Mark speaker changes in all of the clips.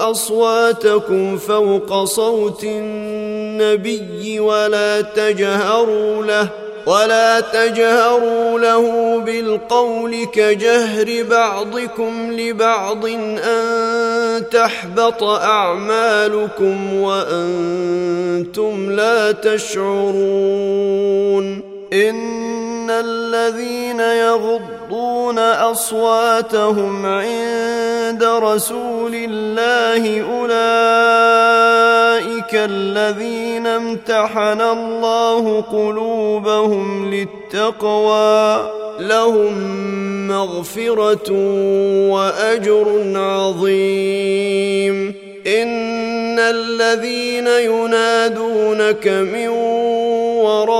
Speaker 1: أصواتكم فوق صوت النبي ولا تجهروا له ولا تجهروا له بالقول كجهر بعضكم لبعض أن تحبط أعمالكم وأنتم لا تشعرون إن الذين يغضون اصواتهم عند رسول الله اولئك الذين امتحن الله قلوبهم للتقوى لهم مغفره واجر عظيم ان الذين ينادونك من وراء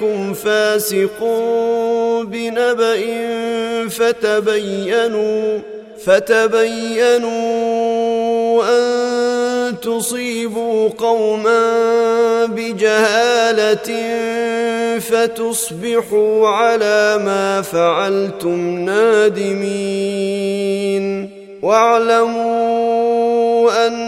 Speaker 1: جاءكم فاسق بنبأ فتبينوا فتبينوا أن تصيبوا قوما بجهالة فتصبحوا على ما فعلتم نادمين واعلموا أن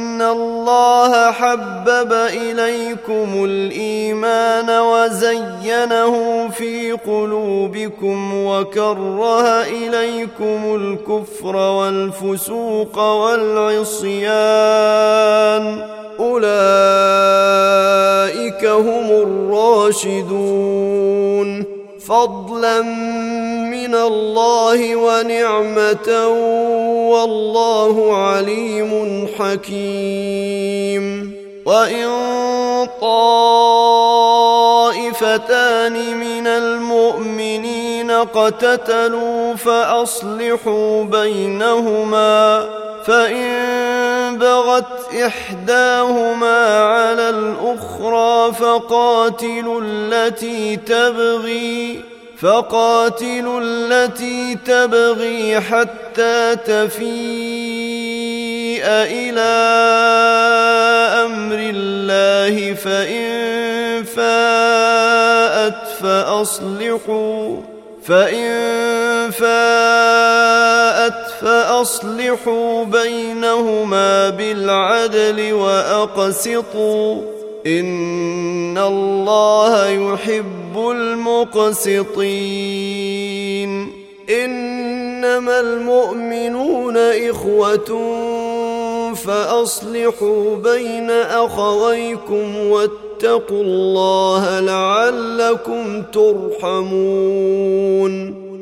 Speaker 1: ان الله حبب اليكم الايمان وزينه في قلوبكم وكره اليكم الكفر والفسوق والعصيان اولئك هم الراشدون فضلا من الله ونعمه والله عليم حكيم وإن طائفتان من المؤمنين اقتتلوا فأصلحوا بينهما فإن بغت إحداهما على الأخرى فقاتلوا التي تبغي فقاتلوا التي تبغي حتى تفيء إلى أمر الله فإن فاءت فأصلحوا فإن فاءت فأصلحوا بينهما بالعدل وأقسطوا إن الله يحب المقسطين إنما المؤمنون إخوةٌ فأصلحوا بين أخويكم واتقوا الله لعلكم ترحمون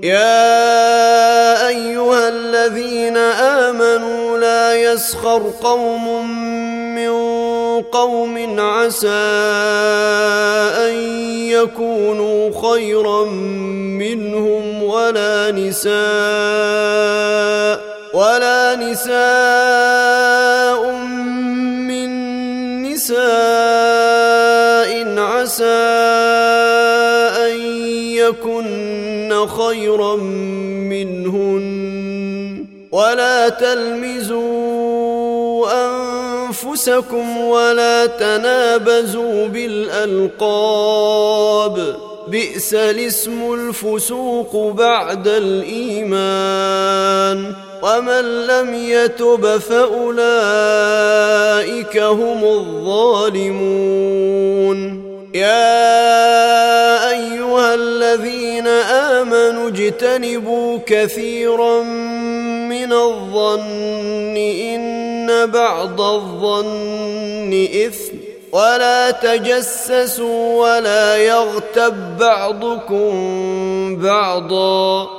Speaker 1: يا أيها الذين آمنوا لا يسخر قوم من قوم عسى أن يكونوا خيرا منهم ولا نساء ولا نساء من نساء عسى أن يكن خيرا منهن ولا تلمزوا أنفسكم ولا تنابزوا بالألقاب بئس الاسم الفسوق بعد الإيمان ومن لم يتب فاولئك هم الظالمون يا ايها الذين امنوا اجتنبوا كثيرا من الظن ان بعض الظن اثم ولا تجسسوا ولا يغتب بعضكم بعضا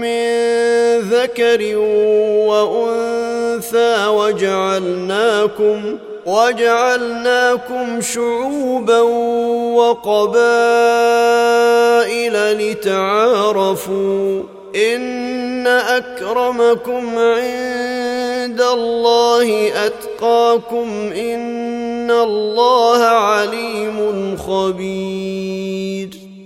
Speaker 1: من ذكر وأنثى وجعلناكم وجعلناكم شعوبا وقبائل لتعارفوا إن أكرمكم عند الله أتقاكم إن الله عليم خبير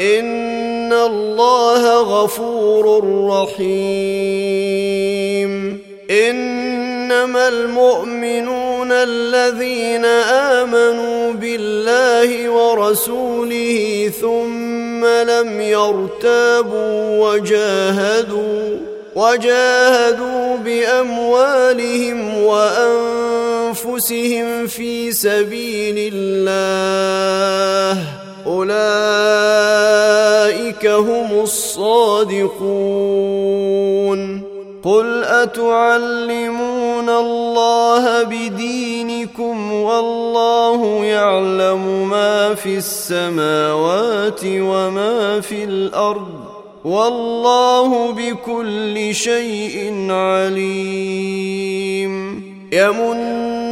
Speaker 1: ان الله غفور رحيم انما المؤمنون الذين امنوا بالله ورسوله ثم لم يرتابوا وجاهدوا وجاهدوا باموالهم وانفسهم في سبيل الله اولئك هم الصادقون قل اتعلمون الله بدينكم والله يعلم ما في السماوات وما في الارض والله بكل شيء عليم يمن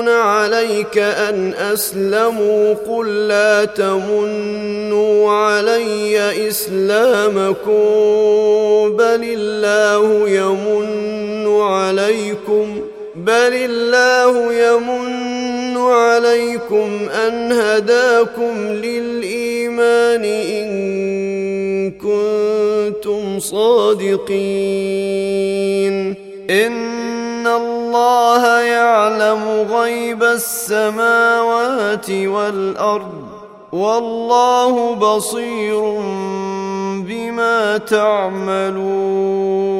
Speaker 1: يَمُنُّونَ عَلَيْكَ أَنْ أَسْلَمُوا قُل لَّا تَمُنُّوا عَلَيَّ إِسْلَامَكُمْ بَلِ اللَّهُ يَمُنُّ عَلَيْكُمْ بَلِ اللَّهُ يَمُنُّ عَلَيْكُمْ أَنْ هَدَاكُمْ لِلْإِيمَانِ إِن كُنتُمْ صَادِقِينَ إِنَّ يعلم غيب السماوات والأرض والله بصير بما تعملون